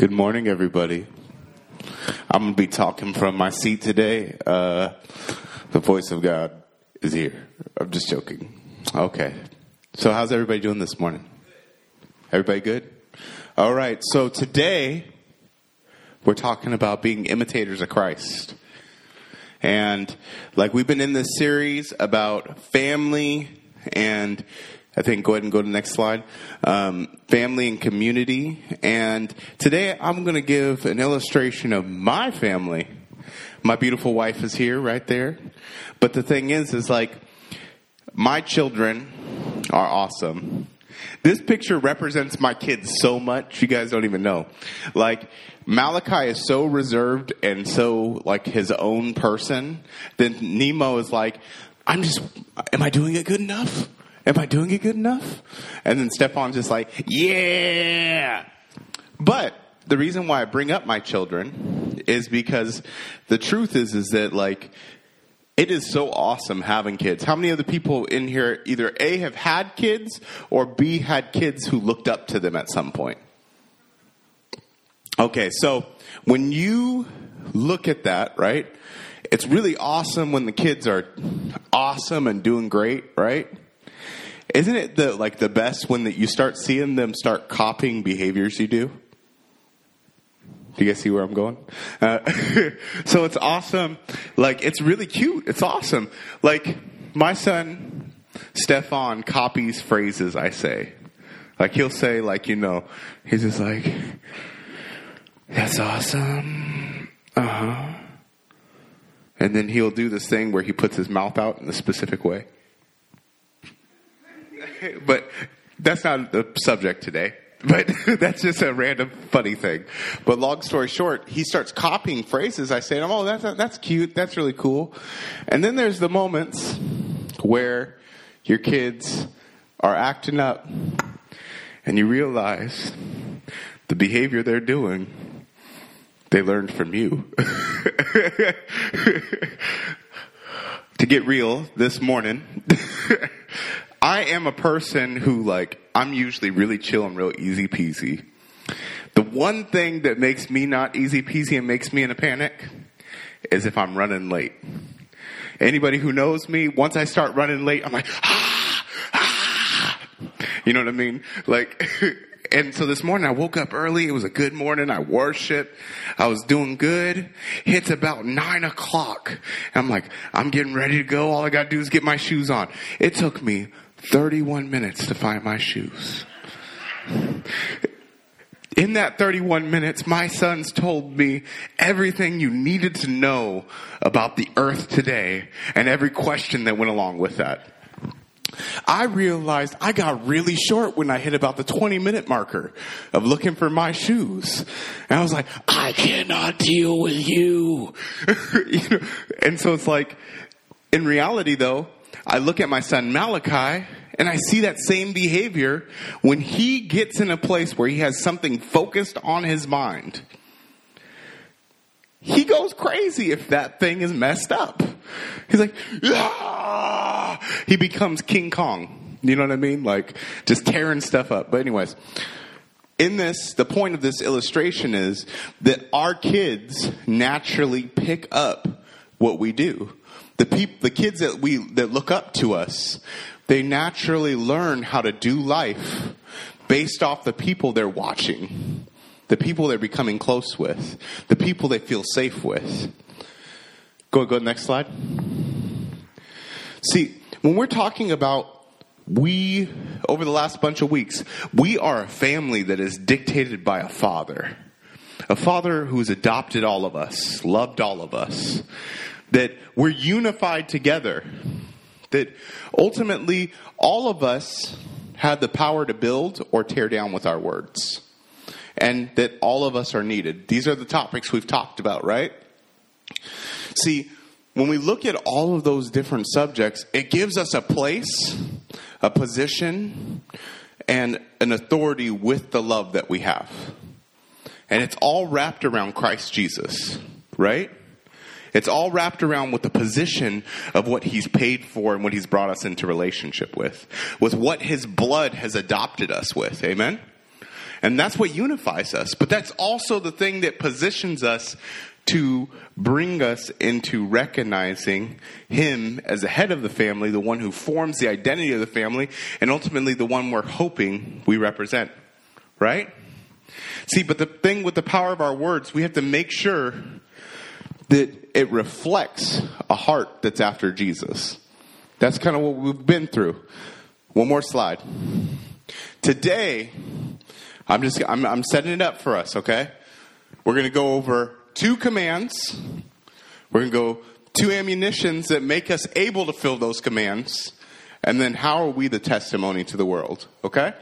Good morning, everybody. I'm going to be talking from my seat today. Uh, the voice of God is here. I'm just joking. Okay. So, how's everybody doing this morning? Everybody good? All right. So, today we're talking about being imitators of Christ. And like we've been in this series about family and I think go ahead and go to the next slide. Um, family and community. And today I'm going to give an illustration of my family. My beautiful wife is here right there. But the thing is, is like my children are awesome. This picture represents my kids so much, you guys don't even know. Like, Malachi is so reserved and so like his own person. Then Nemo is like, I'm just, am I doing it good enough? Am I doing it good enough? And then Stefan's just like, yeah. But the reason why I bring up my children is because the truth is, is that like, it is so awesome having kids. How many of the people in here either A have had kids or B had kids who looked up to them at some point? Okay, so when you look at that, right? It's really awesome when the kids are awesome and doing great, right? Isn't it the like the best when that you start seeing them start copying behaviors you do? Do you guys see where I'm going? Uh, so it's awesome. Like it's really cute. It's awesome. Like my son Stefan copies phrases I say. Like he'll say like you know he's just like that's awesome. Uh huh. And then he'll do this thing where he puts his mouth out in a specific way. but that's not the subject today. But that's just a random funny thing. But long story short, he starts copying phrases. I say, "Oh, that's that's cute. That's really cool." And then there's the moments where your kids are acting up, and you realize the behavior they're doing they learned from you. to get real this morning, I am a person who like, I'm usually really chill and real easy peasy. The one thing that makes me not easy peasy and makes me in a panic is if I'm running late. Anybody who knows me, once I start running late, I'm like, ah, ah. You know what I mean? Like, and so this morning I woke up early. It was a good morning. I worshiped. I was doing good. Hits about nine o'clock. I'm like, I'm getting ready to go. All I gotta do is get my shoes on. It took me 31 minutes to find my shoes. In that 31 minutes, my sons told me everything you needed to know about the earth today and every question that went along with that. I realized I got really short when I hit about the 20 minute marker of looking for my shoes. And I was like, I cannot deal with you. you know? And so it's like, in reality though, I look at my son Malachi and I see that same behavior when he gets in a place where he has something focused on his mind. He goes crazy if that thing is messed up. He's like, ah! he becomes King Kong. You know what I mean? Like just tearing stuff up. But anyways, in this, the point of this illustration is that our kids naturally pick up what we do the people, the kids that we, that look up to us, they naturally learn how to do life based off the people they're watching, the people they're becoming close with, the people they feel safe with. Go, go next slide. See, when we're talking about we, over the last bunch of weeks, we are a family that is dictated by a father. A father who's adopted all of us, loved all of us that we're unified together, that ultimately all of us have the power to build or tear down with our words, and that all of us are needed. These are the topics we've talked about, right? See, when we look at all of those different subjects, it gives us a place, a position, and an authority with the love that we have. And it's all wrapped around Christ Jesus, right? It's all wrapped around with the position of what he's paid for and what he's brought us into relationship with, with what his blood has adopted us with. Amen? And that's what unifies us. But that's also the thing that positions us to bring us into recognizing him as the head of the family, the one who forms the identity of the family, and ultimately the one we're hoping we represent. Right? See, but the thing with the power of our words, we have to make sure that it reflects a heart that's after Jesus. That's kind of what we've been through. One more slide. Today, I'm just I'm, I'm setting it up for us. Okay, we're going to go over two commands. We're going to go two ammunitions that make us able to fill those commands, and then how are we the testimony to the world? Okay.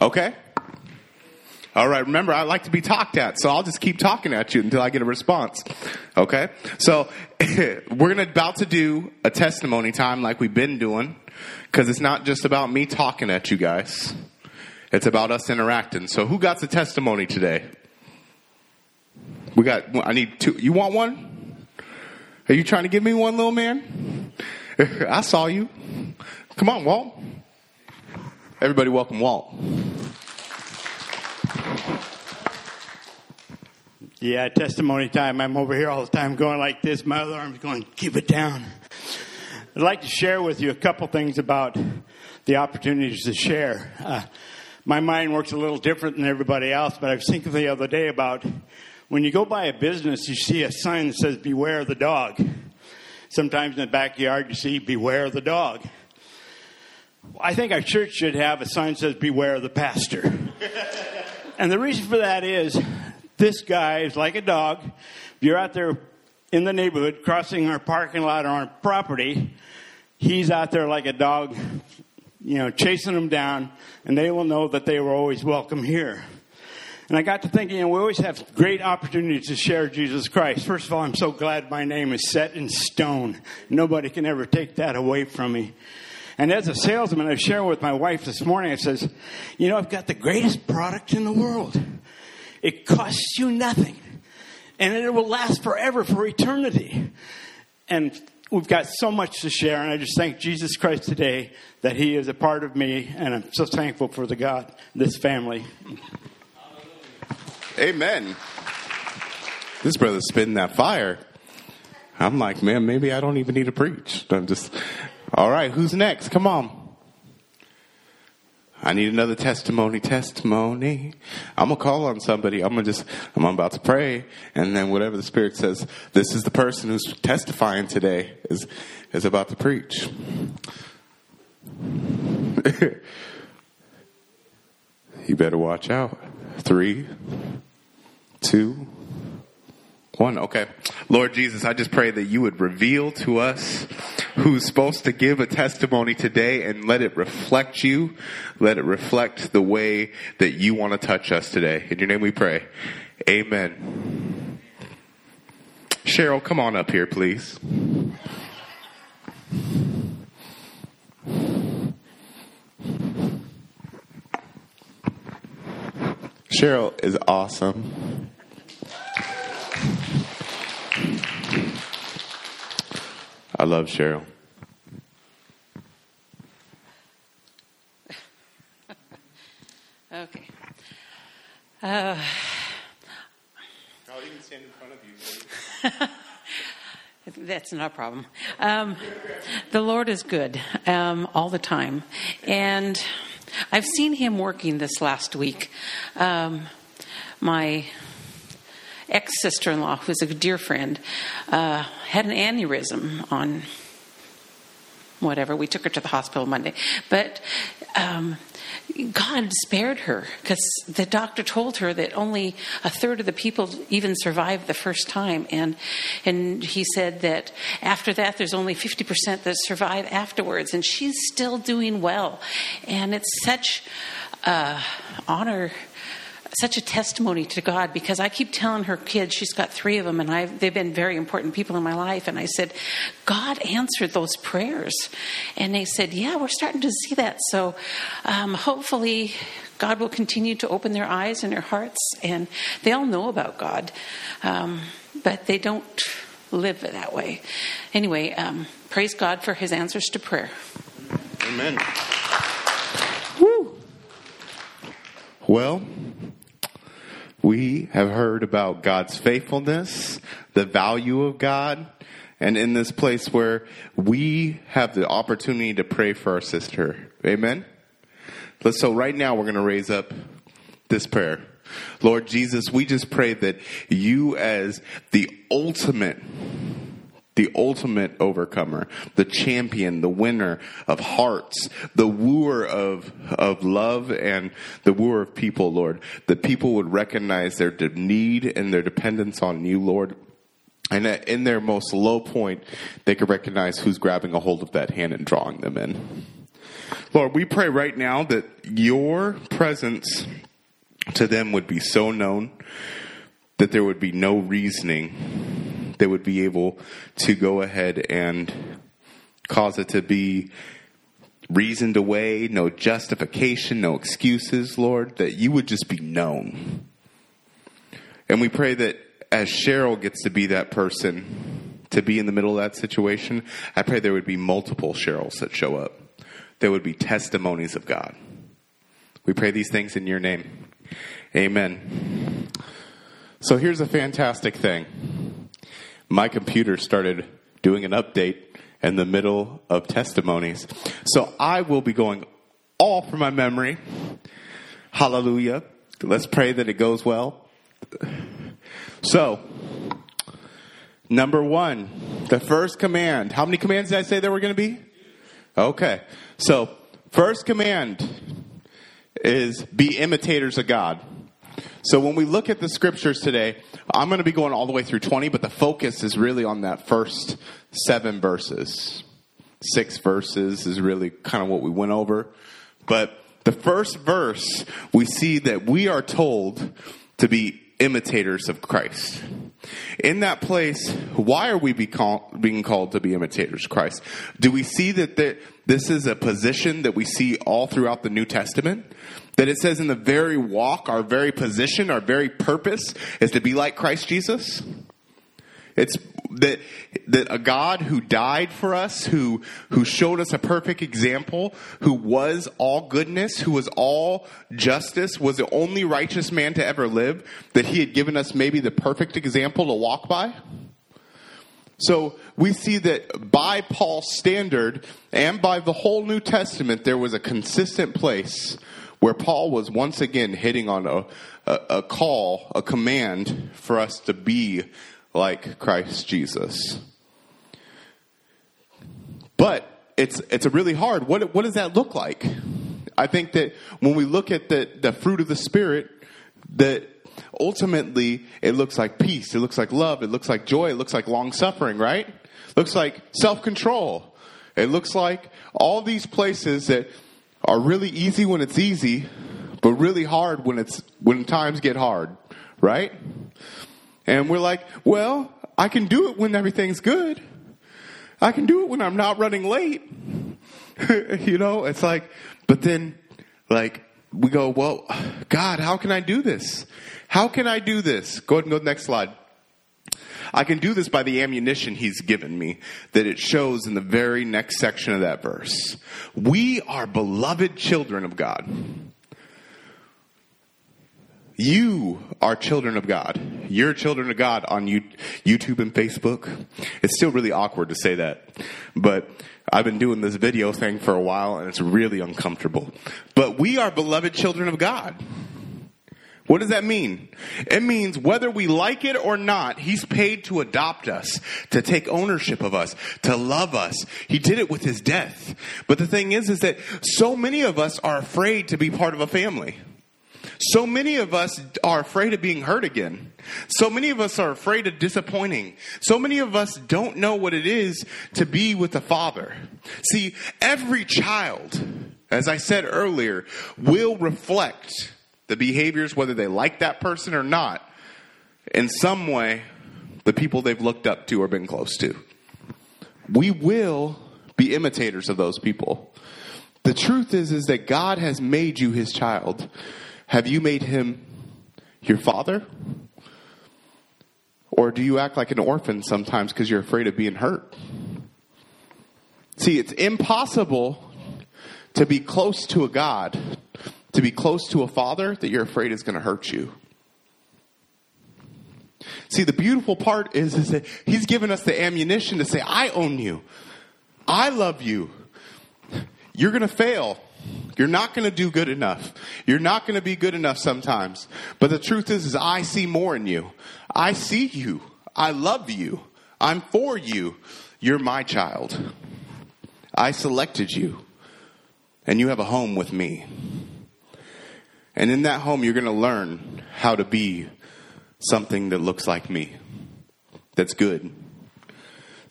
Okay. All right, remember, I like to be talked at, so I'll just keep talking at you until I get a response. Okay? So, we're gonna, about to do a testimony time like we've been doing, because it's not just about me talking at you guys. It's about us interacting. So, who got the testimony today? We got, I need two. You want one? Are you trying to give me one, little man? I saw you. Come on, Walt. Everybody, welcome Walt. Yeah, testimony time. I'm over here all the time going like this. My other arm's going, keep it down. I'd like to share with you a couple things about the opportunities to share. Uh, my mind works a little different than everybody else, but I was thinking the other day about when you go by a business, you see a sign that says, Beware the dog. Sometimes in the backyard, you see, Beware the dog. I think our church should have a sign that says, Beware the pastor. and the reason for that is this guy is like a dog. If you're out there in the neighborhood crossing our parking lot or our property, he's out there like a dog, you know, chasing them down, and they will know that they were always welcome here. And I got to thinking, we always have great opportunities to share Jesus Christ. First of all, I'm so glad my name is set in stone. Nobody can ever take that away from me. And as a salesman, I was sharing with my wife this morning, I says, you know, I've got the greatest product in the world. It costs you nothing. And it will last forever, for eternity. And we've got so much to share. And I just thank Jesus Christ today that He is a part of me. And I'm so thankful for the God, this family. Amen. This brother's spitting that fire. I'm like, man, maybe I don't even need to preach. I'm just, all right, who's next? Come on. I need another testimony, testimony. I'm gonna call on somebody. I'm gonna just, I'm about to pray. And then whatever the Spirit says, this is the person who's testifying today is, is about to preach. you better watch out. Three, two, one. Okay. Lord Jesus, I just pray that you would reveal to us who's supposed to give a testimony today and let it reflect you. Let it reflect the way that you want to touch us today. In your name we pray. Amen. Cheryl, come on up here, please. Cheryl is awesome. I love Cheryl. okay. Uh, I'll even stand in front of you. That's not a problem. Um, the Lord is good um, all the time. And I've seen Him working this last week. Um, my ex sister in law, who's a dear friend, uh, had an aneurysm on whatever. We took her to the hospital Monday. But um, God spared her because the doctor told her that only a third of the people even survive the first time, and and he said that after that there's only fifty percent that survive afterwards, and she's still doing well, and it's such uh, honor such a testimony to God because I keep telling her kids, she's got three of them, and I've, they've been very important people in my life. And I said, God answered those prayers. And they said, Yeah, we're starting to see that. So um, hopefully, God will continue to open their eyes and their hearts. And they all know about God, um, but they don't live that way. Anyway, um, praise God for his answers to prayer. Amen. Woo. Well, we have heard about God's faithfulness, the value of God, and in this place where we have the opportunity to pray for our sister. Amen? So, right now, we're going to raise up this prayer. Lord Jesus, we just pray that you, as the ultimate the ultimate overcomer, the champion, the winner of hearts, the wooer of, of love and the wooer of people, Lord. That people would recognize their need and their dependence on you, Lord. And in their most low point, they could recognize who's grabbing a hold of that hand and drawing them in. Lord, we pray right now that your presence to them would be so known that there would be no reasoning they would be able to go ahead and cause it to be reasoned away, no justification, no excuses, Lord, that you would just be known. And we pray that as Cheryl gets to be that person, to be in the middle of that situation, I pray there would be multiple Cheryls that show up. There would be testimonies of God. We pray these things in your name. Amen. So here's a fantastic thing my computer started doing an update in the middle of testimonies. So I will be going all from my memory. Hallelujah. Let's pray that it goes well. So, number one, the first command. How many commands did I say there were going to be? Okay. So, first command is be imitators of God. So when we look at the scriptures today, I'm going to be going all the way through 20, but the focus is really on that first seven verses. Six verses is really kind of what we went over. But the first verse, we see that we are told to be imitators of Christ. In that place, why are we be call, being called to be imitators of Christ? Do we see that this is a position that we see all throughout the New Testament? That it says in the very walk, our very position, our very purpose is to be like Christ Jesus. It's that that a God who died for us, who who showed us a perfect example, who was all goodness, who was all justice, was the only righteous man to ever live, that he had given us maybe the perfect example to walk by. So we see that by Paul's standard and by the whole New Testament, there was a consistent place where Paul was once again hitting on a, a, a call, a command for us to be like Christ Jesus. But it's it's a really hard. What what does that look like? I think that when we look at the, the fruit of the Spirit, that ultimately it looks like peace, it looks like love, it looks like joy, it looks like long suffering, right? It looks like self control. It looks like all these places that are really easy when it's easy, but really hard when it's when times get hard, right? And we're like, well, I can do it when everything's good. I can do it when I'm not running late. you know, it's like, but then like we go, well, God, how can I do this? How can I do this? Go ahead and go to the next slide. I can do this by the ammunition he's given me that it shows in the very next section of that verse. We are beloved children of God. You are children of God. You're children of God on YouTube and Facebook. It's still really awkward to say that, but I've been doing this video thing for a while and it's really uncomfortable. But we are beloved children of God. What does that mean? It means whether we like it or not, He's paid to adopt us, to take ownership of us, to love us. He did it with His death. But the thing is, is that so many of us are afraid to be part of a family. So many of us are afraid of being hurt again. So many of us are afraid of disappointing. So many of us don't know what it is to be with the Father. See, every child, as I said earlier, will reflect the behaviors, whether they like that person or not, in some way, the people they've looked up to or been close to. We will be imitators of those people. The truth is, is that God has made you his child. Have you made him your father? Or do you act like an orphan sometimes because you're afraid of being hurt? See, it's impossible to be close to a God to be close to a father that you're afraid is going to hurt you. See, the beautiful part is, is that he's given us the ammunition to say, I own you. I love you. You're going to fail. You're not going to do good enough. You're not going to be good enough sometimes. But the truth is, is I see more in you. I see you. I love you. I'm for you. You're my child. I selected you. And you have a home with me. And in that home, you're going to learn how to be something that looks like me. That's good.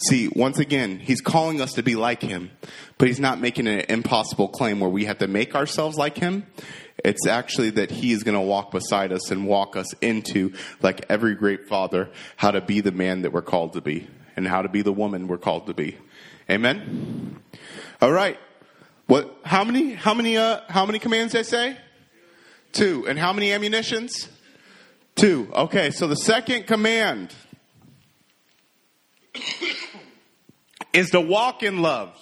See, once again, he's calling us to be like him, but he's not making an impossible claim where we have to make ourselves like him. It's actually that he is going to walk beside us and walk us into, like every great father, how to be the man that we're called to be and how to be the woman we're called to be. Amen. All right. What? How many? How many? Uh, how many commands did I say? Two. And how many ammunitions? Two. Okay. So the second command is to walk in love.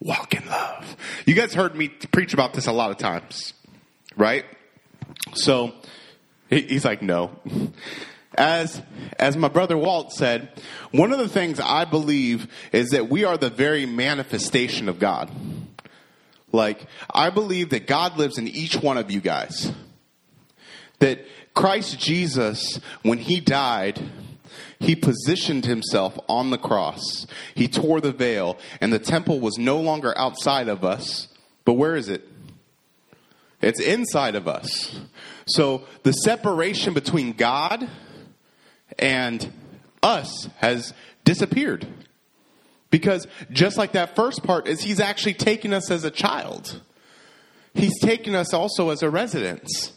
Walk in love. You guys heard me preach about this a lot of times, right? So he's like, no. As as my brother Walt said, one of the things I believe is that we are the very manifestation of God. Like I believe that God lives in each one of you guys. That Christ Jesus, when he died, he positioned himself on the cross. He tore the veil, and the temple was no longer outside of us, but where is it? It's inside of us. So the separation between God and us has disappeared. Because just like that first part is he's actually taken us as a child. He's taken us also as a residence.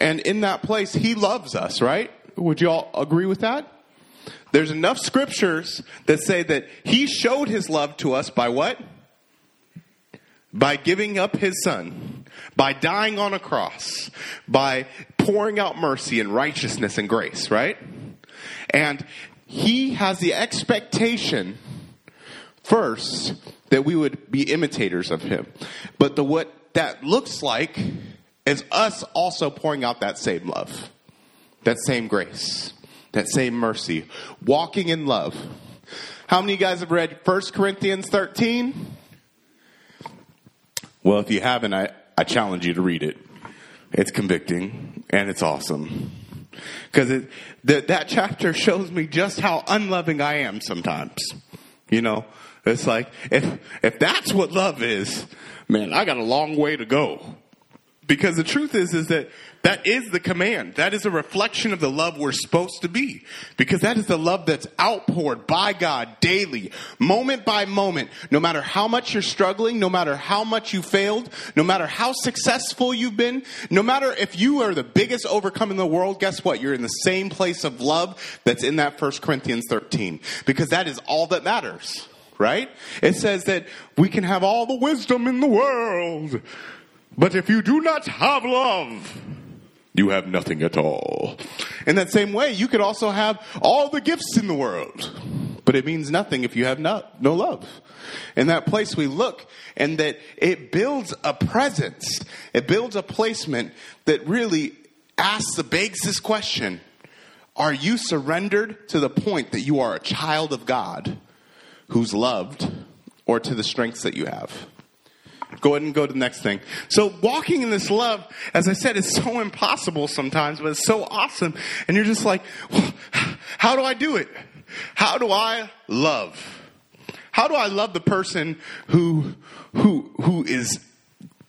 And in that place, he loves us, right? Would you all agree with that? There's enough scriptures that say that he showed his love to us by what? By giving up his son, by dying on a cross, by pouring out mercy and righteousness and grace, right? And he has the expectation first that we would be imitators of him. But the what that looks like is us also pouring out that same love, that same grace that same mercy, walking in love. How many of you guys have read 1 Corinthians 13? Well, if you haven't, I, I challenge you to read it. It's convicting and it's awesome. Because that, that chapter shows me just how unloving I am sometimes. You know, it's like, if, if that's what love is, man, I got a long way to go. Because the truth is, is that that is the command. That is a reflection of the love we're supposed to be. Because that is the love that's outpoured by God daily, moment by moment. No matter how much you're struggling, no matter how much you failed, no matter how successful you've been, no matter if you are the biggest overcome in the world, guess what? You're in the same place of love that's in that 1 Corinthians 13. Because that is all that matters. Right? It says that we can have all the wisdom in the world. But if you do not have love, you have nothing at all. In that same way, you could also have all the gifts in the world, but it means nothing if you have not, no love. In that place we look and that it builds a presence. It builds a placement that really asks, begs this question. Are you surrendered to the point that you are a child of God who's loved or to the strengths that you have? Go ahead and go to the next thing. So walking in this love, as I said, is so impossible sometimes, but it's so awesome. And you're just like, how do I do it? How do I love? How do I love the person who, who, who is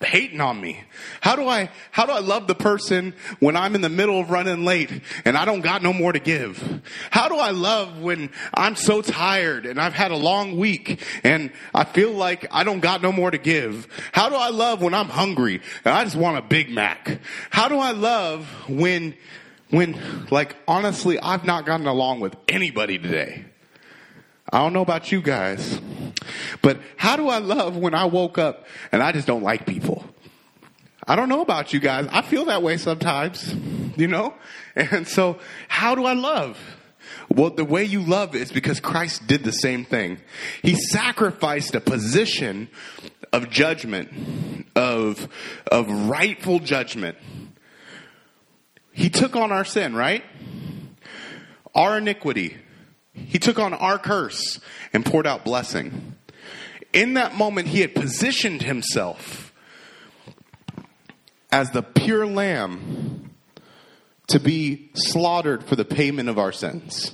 hating on me? How do I, how do I love the person when I'm in the middle of running late and I don't got no more to give? How do I love when I'm so tired and I've had a long week and I feel like I don't got no more to give? How do I love when I'm hungry and I just want a Big Mac? How do I love when, when, like, honestly, I've not gotten along with anybody today? I don't know about you guys, but how do I love when I woke up and I just don't like people? I don't know about you guys. I feel that way sometimes, you know? And so, how do I love? Well, the way you love is because Christ did the same thing. He sacrificed a position of judgment, of, of rightful judgment. He took on our sin, right? Our iniquity. He took on our curse and poured out blessing. In that moment, he had positioned himself as the pure lamb to be slaughtered for the payment of our sins.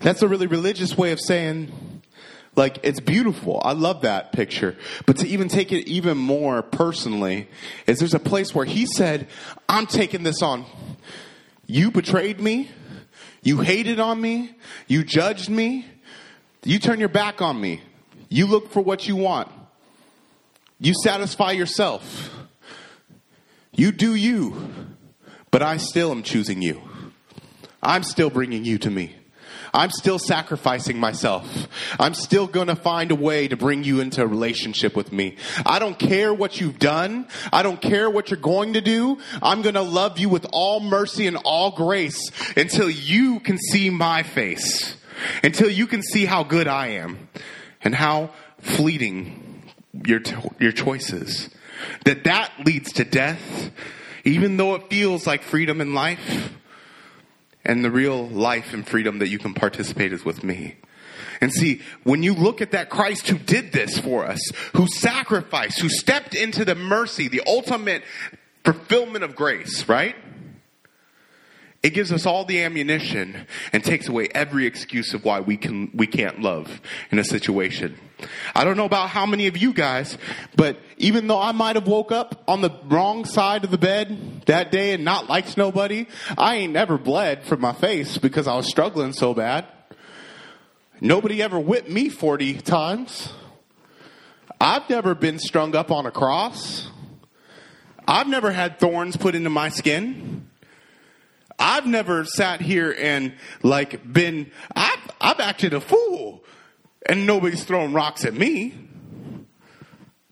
That's a really religious way of saying, like, it's beautiful. I love that picture. But to even take it even more personally, is there's a place where he said, I'm taking this on. You betrayed me. You hated on me. You judged me. You turn your back on me. You look for what you want. You satisfy yourself. You do you. But I still am choosing you. I'm still bringing you to me. I'm still sacrificing myself. I'm still going to find a way to bring you into a relationship with me. I don't care what you've done. I don't care what you're going to do. I'm going to love you with all mercy and all grace until you can see my face. Until you can see how good I am and how fleeting your, your choices. That that leads to death, even though it feels like freedom in life and the real life and freedom that you can participate is with me. And see, when you look at that Christ who did this for us, who sacrificed, who stepped into the mercy, the ultimate fulfillment of grace, right? It gives us all the ammunition and takes away every excuse of why we can we can't love in a situation. I don't know about how many of you guys, but even though I might have woke up on the wrong side of the bed that day and not liked nobody, I ain't never bled from my face because I was struggling so bad. Nobody ever whipped me 40 times. I've never been strung up on a cross. I've never had thorns put into my skin. I've never sat here and like been, I've, I've acted a fool and nobody's throwing rocks at me.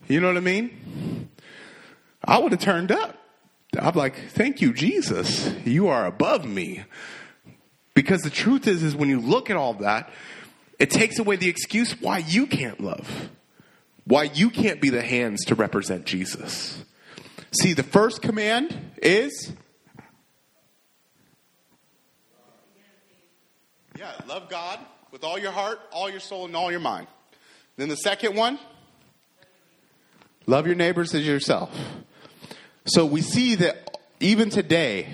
You know what I mean? I would have turned up. I'm like, thank you, Jesus. You are above me. Because the truth is, is when you look at all that, it takes away the excuse why you can't love. Why you can't be the hands to represent Jesus. See, the first command is Yeah, love God with all your heart, all your soul, and all your mind. Then the second one, love your neighbors as yourself. So we see that even today,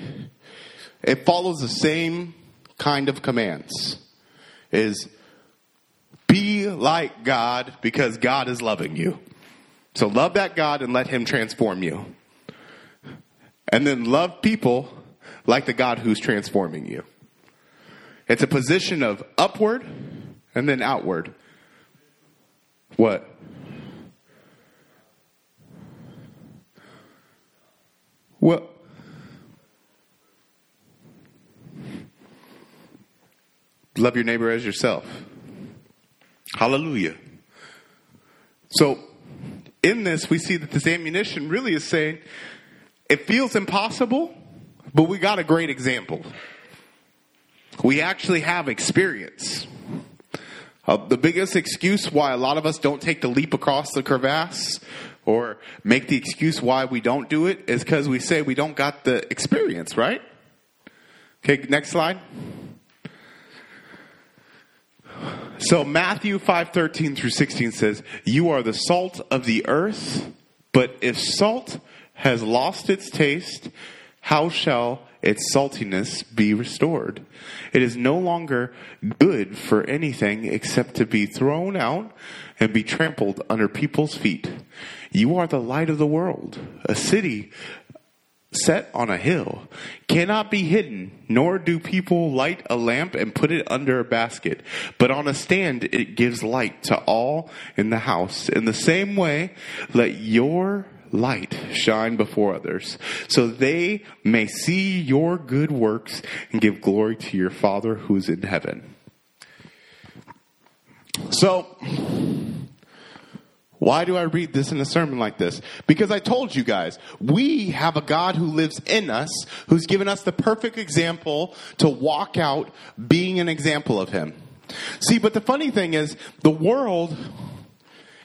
it follows the same kind of commands. Is be like God because God is loving you. So love that God and let Him transform you. And then love people like the God who's transforming you. It's a position of upward and then outward. What? Well, love your neighbor as yourself. Hallelujah. So, in this, we see that this ammunition really is saying it feels impossible, but we got a great example we actually have experience. Uh, the biggest excuse why a lot of us don't take the leap across the crevasse or make the excuse why we don't do it is because we say we don't got the experience, right? Okay, next slide. So Matthew 5:13 through 16 says, "You are the salt of the earth, but if salt has lost its taste, how shall its saltiness be restored. It is no longer good for anything except to be thrown out and be trampled under people's feet. You are the light of the world. A city set on a hill cannot be hidden, nor do people light a lamp and put it under a basket, but on a stand it gives light to all in the house. In the same way, let your light shine before others, so they may see your good works and give glory to your Father who is in heaven. So, Why do I read this in a sermon like this? Because I told you guys, we have a God who lives in us, who's given us the perfect example to walk out being an example of Him. See, but the funny thing is, the world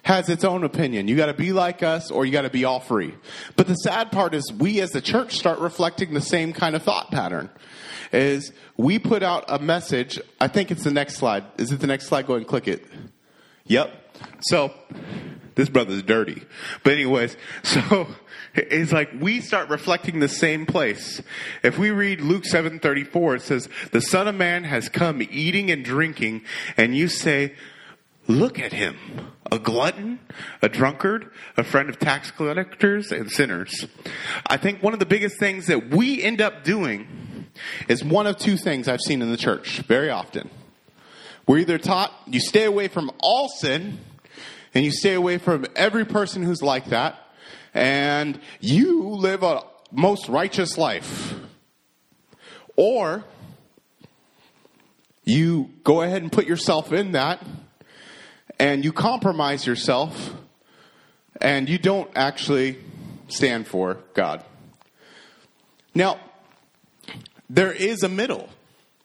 has its own opinion. You got to be like us or you got to be all free. But the sad part is we as the church start reflecting the same kind of thought pattern. Is we put out a message, I think it's the next slide. Is it the next slide? Go and click it. Yep. So this brother's dirty. But anyways, so it's like we start reflecting the same place. If we read Luke 7:34 it says the son of man has come eating and drinking and you say look at him a glutton, a drunkard, a friend of tax collectors and sinners. I think one of the biggest things that we end up doing is one of two things I've seen in the church very often. We're either taught you stay away from all sin and you stay away from every person who's like that and you live a most righteous life. Or you go ahead and put yourself in that and you compromise yourself and you don't actually stand for God. Now, there is a middle.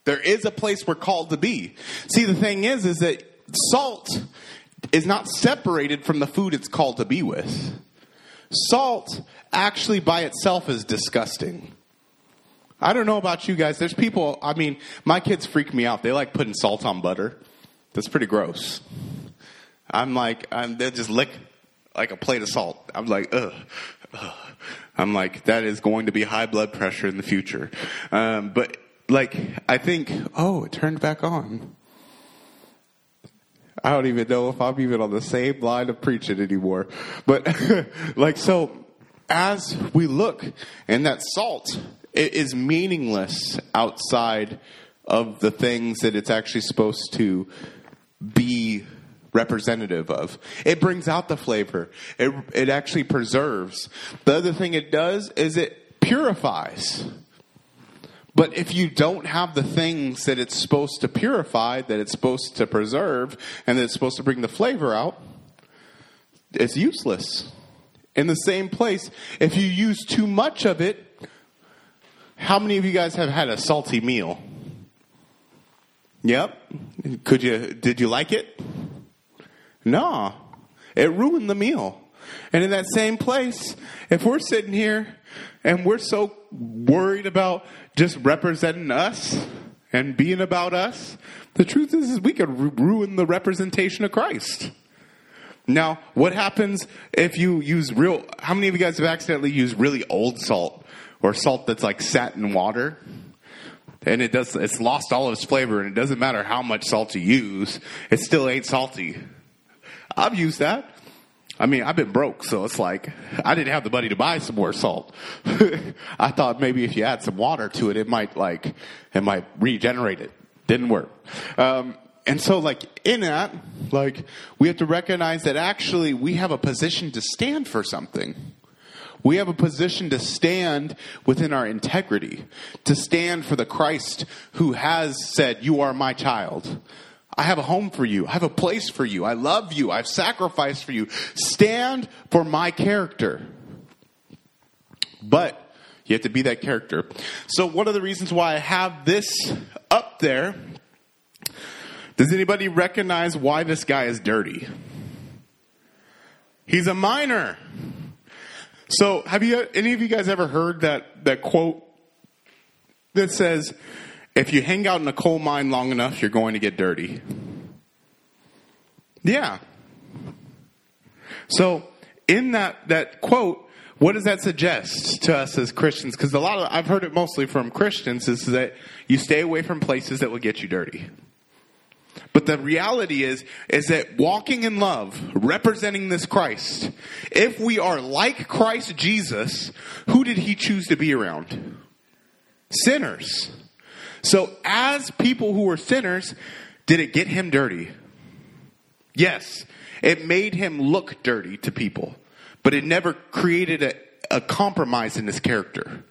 There is a place we're called to be. See, the thing is, is that salt is not separated from the food it's called to be with. Salt actually by itself is disgusting. I don't know about you guys. There's people, I mean, my kids freak me out. They like putting salt on butter. That's pretty gross. I'm like, I'm, they'll just lick like a plate of salt. I'm like, ugh. ugh. I'm like, that is going to be high blood pressure in the future. Um, but like, I think, oh, it turned back on. I don't even know if I'm even on the same line of preaching anymore. But like, so as we look and that salt it is meaningless outside of the things that it's actually supposed to be representative of. It brings out the flavor. It, it actually preserves. The other thing it does is it purifies. But if you don't have the things that it's supposed to purify, that it's supposed to preserve, and that it's supposed to bring the flavor out, it's useless. In the same place, if you use too much of it, how many of you guys have had a salty meal? Yep. Could you did you like it? No, it ruined the meal. And in that same place, if we're sitting here and we're so worried about just representing us and being about us, the truth is, is we could ruin the representation of Christ. Now, what happens if you use real, how many of you guys have accidentally used really old salt or salt that's like sat in water? And it does, it's lost all of its flavor and it doesn't matter how much salt you use, it still ain't salty. I've used that. I mean, I've been broke, so it's like I didn't have the money to buy some more salt. I thought maybe if you add some water to it, it might like it might regenerate it. Didn't work. Um, and so, like in that, like we have to recognize that actually we have a position to stand for something. We have a position to stand within our integrity, to stand for the Christ who has said, "You are my child." I have a home for you. I have a place for you. I love you. I've sacrificed for you. Stand for my character. But you have to be that character. So, one of the reasons why I have this up there, does anybody recognize why this guy is dirty? He's a miner. So, have you any of you guys ever heard that that quote that says, if you hang out in a coal mine long enough, you're going to get dirty. Yeah. So, in that, that quote, what does that suggest to us as Christians? Because a lot of, I've heard it mostly from Christians, is that you stay away from places that will get you dirty. But the reality is, is that walking in love, representing this Christ, if we are like Christ Jesus, who did he choose to be around? Sinners. So, as people who were sinners, did it get him dirty? Yes. It made him look dirty to people, but it never created a, a compromise in his character.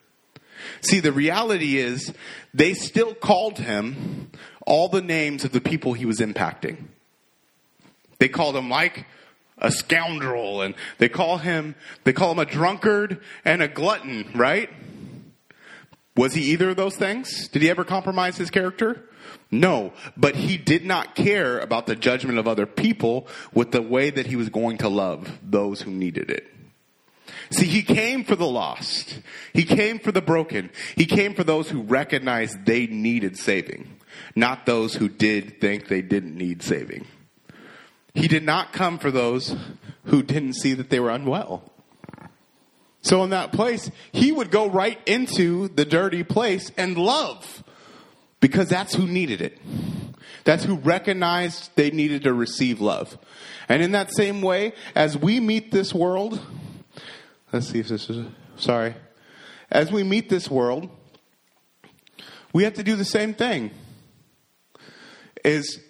See, the reality is they still called him all the names of the people he was impacting. They called him like a scoundrel and they call him they call him a drunkard and a glutton, right? Was he either of those things? Did he ever compromise his character? No, but he did not care about the judgment of other people with the way that he was going to love those who needed it. See, he came for the lost. He came for the broken. He came for those who recognized they needed saving, not those who did think they didn't need saving. He did not come for those who didn't see that they were unwell. So in that place, he would go right into the dirty place and love because that's who needed it. That's who recognized they needed to receive love. And in that same way, as we meet this world, let's see if this is, sorry. As we meet this world, we have to do the same thing. Is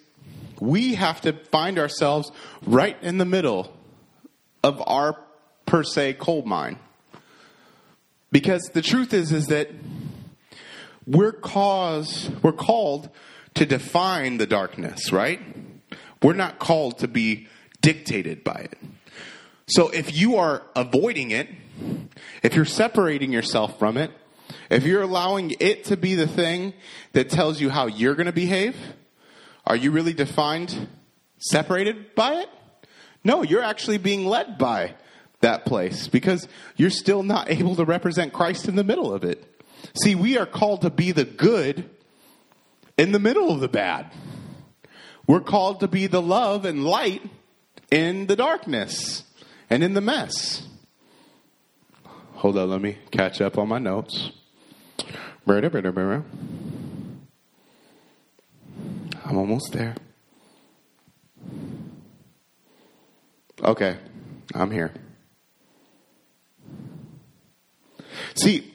we have to find ourselves right in the middle of our per se coal mine. Because the truth is is that we're cause we're called to define the darkness, right? We're not called to be dictated by it. So if you are avoiding it, if you're separating yourself from it, if you're allowing it to be the thing that tells you how you're going to behave, are you really defined separated by it? No, you're actually being led by that place because you're still not able to represent Christ in the middle of it. See, we are called to be the good in the middle of the bad. We're called to be the love and light in the darkness and in the mess. Hold on, let me catch up on my notes. I'm almost there. Okay, I'm here. See,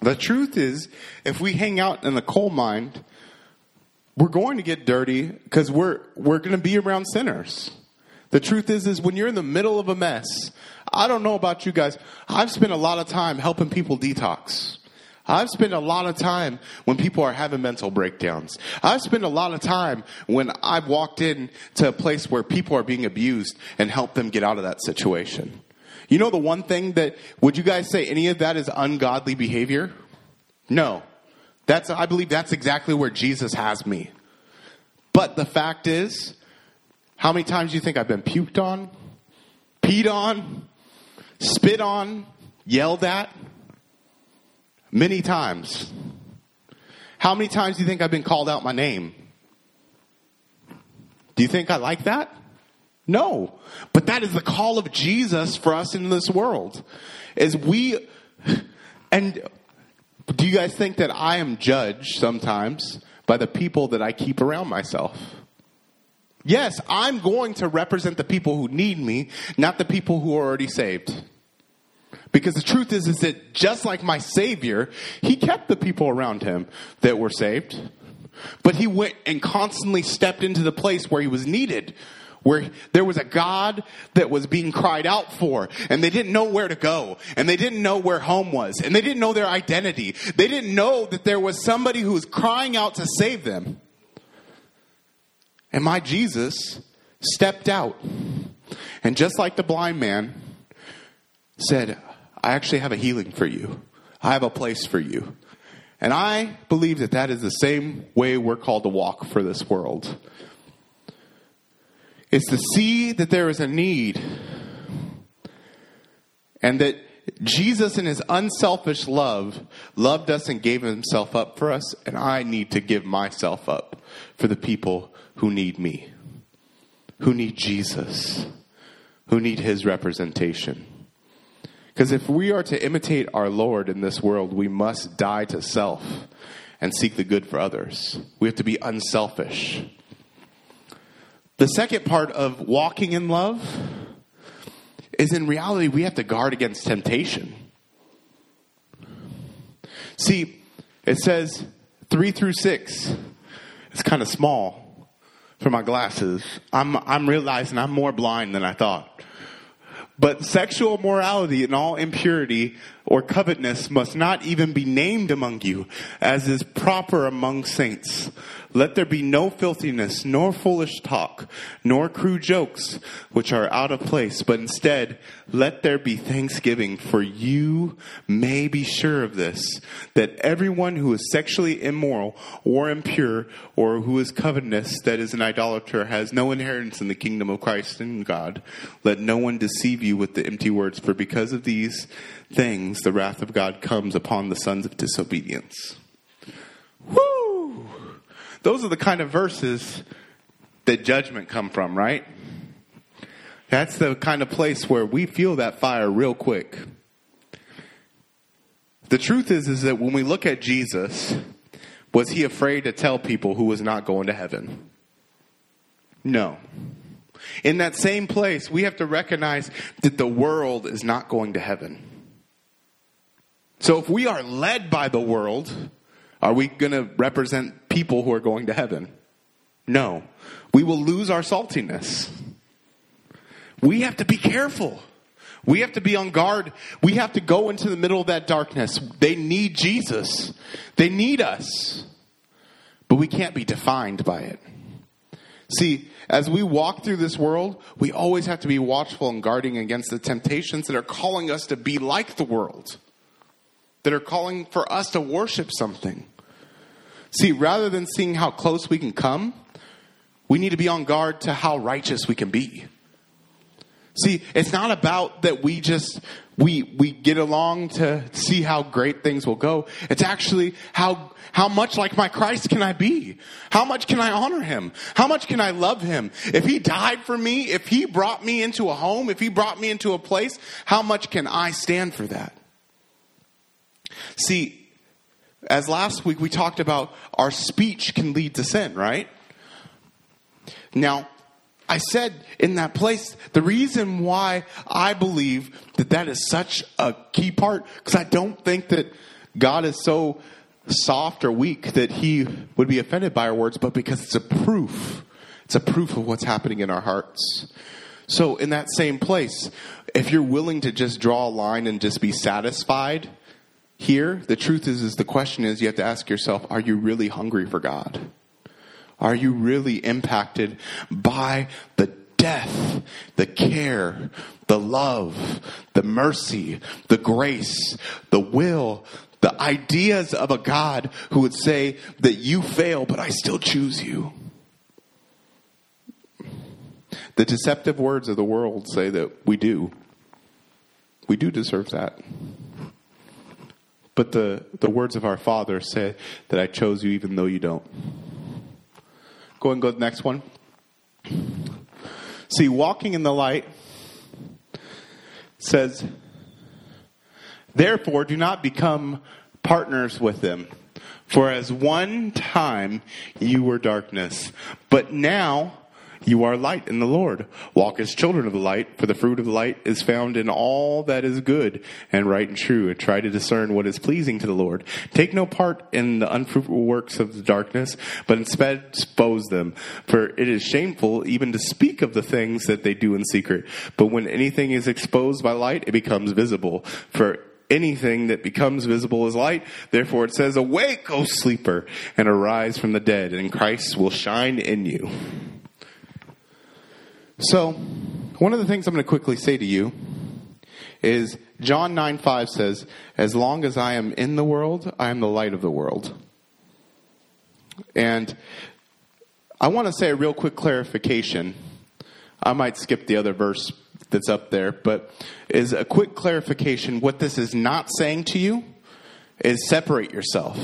the truth is, if we hang out in the coal mine, we're going to get dirty because we're we're going to be around sinners. The truth is, is when you're in the middle of a mess, I don't know about you guys. I've spent a lot of time helping people detox. I've spent a lot of time when people are having mental breakdowns. I've spent a lot of time when I've walked in to a place where people are being abused and helped them get out of that situation. You know the one thing that, would you guys say any of that is ungodly behavior? No. That's, I believe that's exactly where Jesus has me. But the fact is, how many times do you think I've been puked on, peed on, spit on, yelled at? Many times. How many times do you think I've been called out my name? Do you think I like that? No. But that is the call of Jesus for us in this world. Is we, and do you guys think that I am judged sometimes by the people that I keep around myself? Yes, I'm going to represent the people who need me, not the people who are already saved. Because the truth is, is that just like my Savior, He kept the people around Him that were saved. But He went and constantly stepped into the place where He was needed where there was a God that was being cried out for, and they didn't know where to go, and they didn't know where home was, and they didn't know their identity. They didn't know that there was somebody who was crying out to save them. And my Jesus stepped out, and just like the blind man, said, I actually have a healing for you. I have a place for you. And I believe that that is the same way we're called to walk for this world is to see that there is a need and that Jesus, in his unselfish love, loved us and gave himself up for us, and I need to give myself up for the people who need me, who need Jesus, who need his representation. Because if we are to imitate our Lord in this world, we must die to self and seek the good for others. We have to be unselfish. The second part of walking in love is in reality, we have to guard against temptation. See, it says three through six. It's kind of small for my glasses. I'm, I'm realizing I'm more blind than I thought. But sexual morality and all impurity or covetousness must not even be named among you, as is proper among saints. Let there be no filthiness, nor foolish talk, nor crude jokes, which are out of place, but instead, let there be thanksgiving, for you may be sure of this, that everyone who is sexually immoral or impure, or who is covetous, that is an idolater, has no inheritance in the kingdom of Christ and God. Let no one deceive you with the empty words, for because of these things, the wrath of God comes upon the sons of disobedience. Those are the kind of verses that judgment come from, right? That's the kind of place where we feel that fire real quick. The truth is is that when we look at Jesus, was he afraid to tell people who was not going to heaven? No. In that same place, we have to recognize that the world is not going to heaven. So if we are led by the world, are we going to represent people who are going to heaven? No. We will lose our saltiness. We have to be careful. We have to be on guard. We have to go into the middle of that darkness. They need Jesus. They need us. But we can't be defined by it. See, as we walk through this world, we always have to be watchful and guarding against the temptations that are calling us to be like the world, that are calling for us to worship something. See, rather than seeing how close we can come, we need to be on guard to how righteous we can be. See, it's not about that we just we we get along to see how great things will go. It's actually how how much like my Christ can I be? How much can I honor him? How much can I love him? If he died for me, if he brought me into a home, if he brought me into a place, how much can I stand for that? See, as last week we talked about our speech can lead to sin, right? Now, I said in that place, the reason why I believe that that is such a key part, because I don't think that God is so soft or weak that he would be offended by our words, but because it's a proof. It's a proof of what's happening in our hearts. So, in that same place, if you're willing to just draw a line and just be satisfied here, the truth is, is the question is you have to ask yourself, are you really hungry for God? Are you really impacted by the death, the care, the love, the mercy, the grace, the will, the ideas of a God who would say that you fail, but I still choose you? The deceptive words of the world say that we do. We do deserve that. But the, the words of our Father say that I chose you even though you don't. Go and go to the next one. See, walking in the light says, Therefore, do not become partners with them. For as one time you were darkness, but now you are light in the Lord. Walk as children of the light, for the fruit of the light is found in all that is good and right and true, and try to discern what is pleasing to the Lord. Take no part in the unfruitful works of the darkness, but instead expose them. For it is shameful even to speak of the things that they do in secret. But when anything is exposed by light, it becomes visible. For anything that becomes visible is light. Therefore it says, Awake, O sleeper, and arise from the dead, and Christ will shine in you. So, one of the things I'm going to quickly say to you is John 9 5 says, As long as I am in the world, I am the light of the world. And I want to say a real quick clarification. I might skip the other verse that's up there, but is a quick clarification. What this is not saying to you is separate yourself.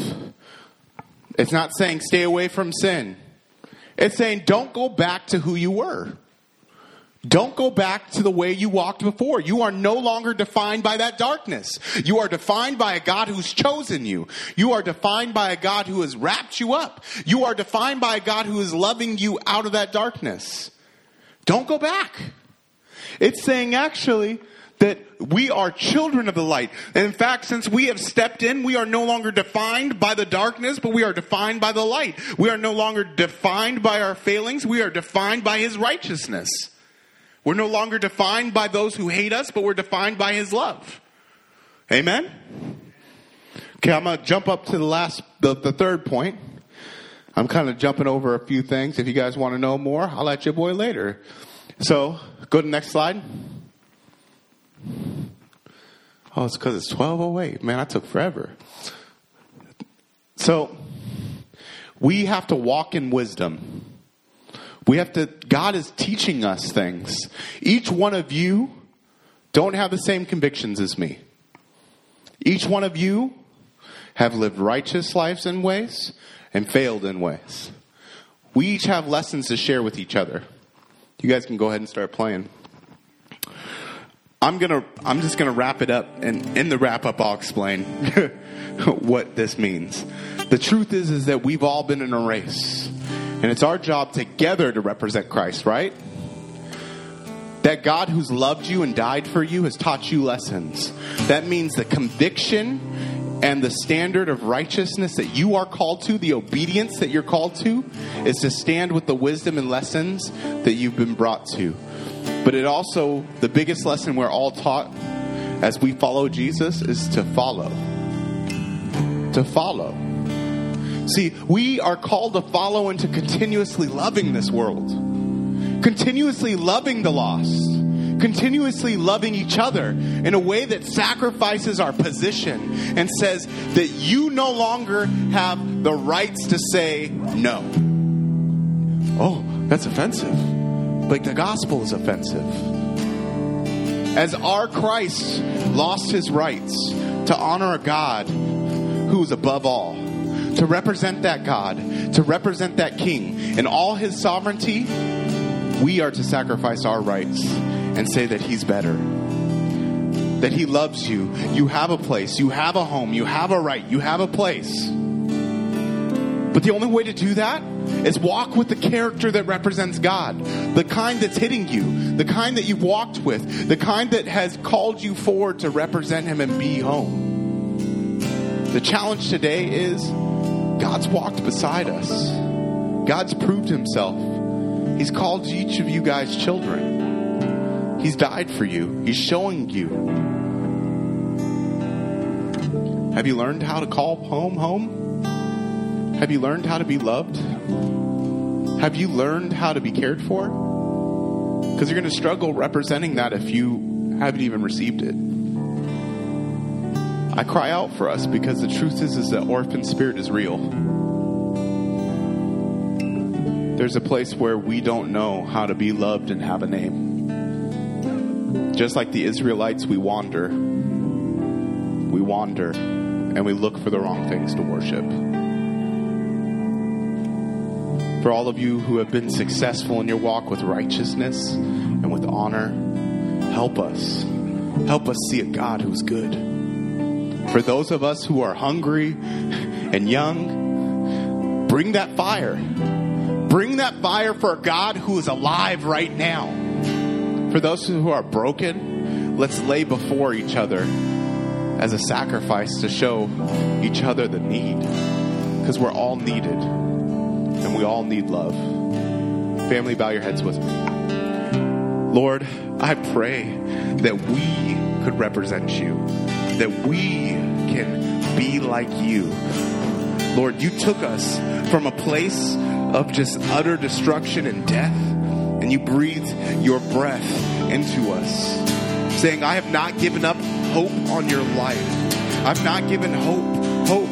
It's not saying stay away from sin. It's saying don't go back to who you were. Don't go back to the way you walked before. You are no longer defined by that darkness. You are defined by a God who's chosen you. You are defined by a God who has wrapped you up. You are defined by a God who is loving you out of that darkness. Don't go back. It's saying actually that we are children of the light. And in fact, since we have stepped in, we are no longer defined by the darkness, but we are defined by the light. We are no longer defined by our failings. We are defined by his righteousness. We're no longer defined by those who hate us, but we're defined by his love. Amen? Okay, I'm going to jump up to the last, the, the third point. I'm kind of jumping over a few things. If you guys want to know more, I'll let your boy later. So, go to the next slide. Oh, it's because it's 1208. Man, I took forever. So, we have to walk in wisdom. We have to, God is teaching us things. Each one of you don't have the same convictions as me. Each one of you have lived righteous lives in ways and failed in ways. We each have lessons to share with each other. You guys can go ahead and start playing. I'm gonna I'm just gonna wrap it up and in the wrap up I'll explain what this means. The truth is is that we've all been in a race. And it's our job together to represent Christ, right? That God who's loved you and died for you has taught you lessons. That means the conviction and the standard of righteousness that you are called to, the obedience that you're called to, is to stand with the wisdom and lessons that you've been brought to. But it also, the biggest lesson we're all taught as we follow Jesus is to follow. To follow. See, we are called to follow and to continuously loving this world, continuously loving the lost, continuously loving each other in a way that sacrifices our position and says that you no longer have the rights to say no. Oh, that's offensive. Like the gospel is offensive. As our Christ lost his rights to honor a God who is above all to represent that God, to represent that King in all his sovereignty, we are to sacrifice our rights and say that he's better. That he loves you. You have a place. You have a home. You have a right. You have a place. But the only way to do that is walk with the character that represents God. The kind that's hitting you. The kind that you've walked with. The kind that has called you forward to represent him and be home. The challenge today is God's walked beside us. God's proved himself. He's called each of you guys children. He's died for you. He's showing you. Have you learned how to call home home? Have you learned how to be loved? Have you learned how to be cared for? Because you're going to struggle representing that if you haven't even received it. I cry out for us because the truth is, is that orphan spirit is real. There's a place where we don't know how to be loved and have a name. Just like the Israelites, we wander. We wander and we look for the wrong things to worship. For all of you who have been successful in your walk with righteousness and with honor, help us. Help us see a God who's good for those of us who are hungry and young, bring that fire. Bring that fire for a God who is alive right now. For those who are broken, let's lay before each other as a sacrifice to show each other the need. Because we're all needed and we all need love. Family, bow your heads with me. Lord, I pray that we could represent you, that we be like you. Lord, you took us from a place of just utter destruction and death, and you breathed your breath into us, saying, I have not given up hope on your life. I've not given hope, hope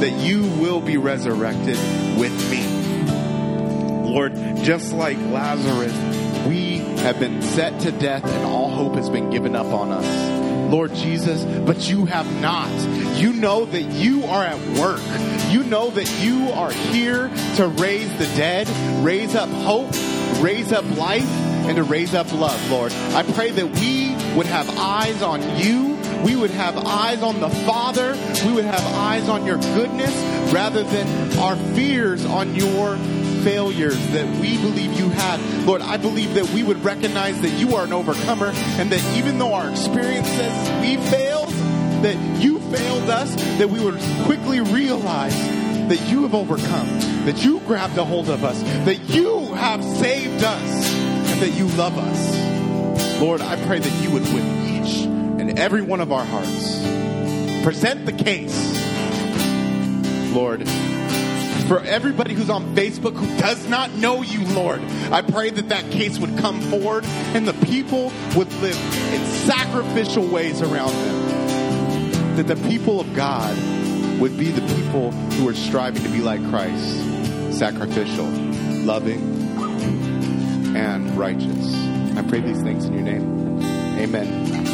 that you will be resurrected with me. Lord, just like Lazarus, we have been set to death and all hope has been given up on us. Lord Jesus, but you have not. You know that you are at work. You know that you are here to raise the dead, raise up hope, raise up life, and to raise up love, Lord. I pray that we would have eyes on you. We would have eyes on the Father. We would have eyes on your goodness rather than our fears on your failures that we believe you had. Lord, I believe that we would recognize that you are an overcomer and that even though our experience says we failed, that you failed us, that we would quickly realize that you have overcome, that you grabbed a hold of us, that you have saved us, and that you love us. Lord, I pray that you would win each and every one of our hearts. Present the case. Lord, For everybody who's on Facebook who does not know you, Lord, I pray that that case would come forward and the people would live in sacrificial ways around them. That the people of God would be the people who are striving to be like Christ, sacrificial, loving, and righteous. I pray these things in your name. Amen.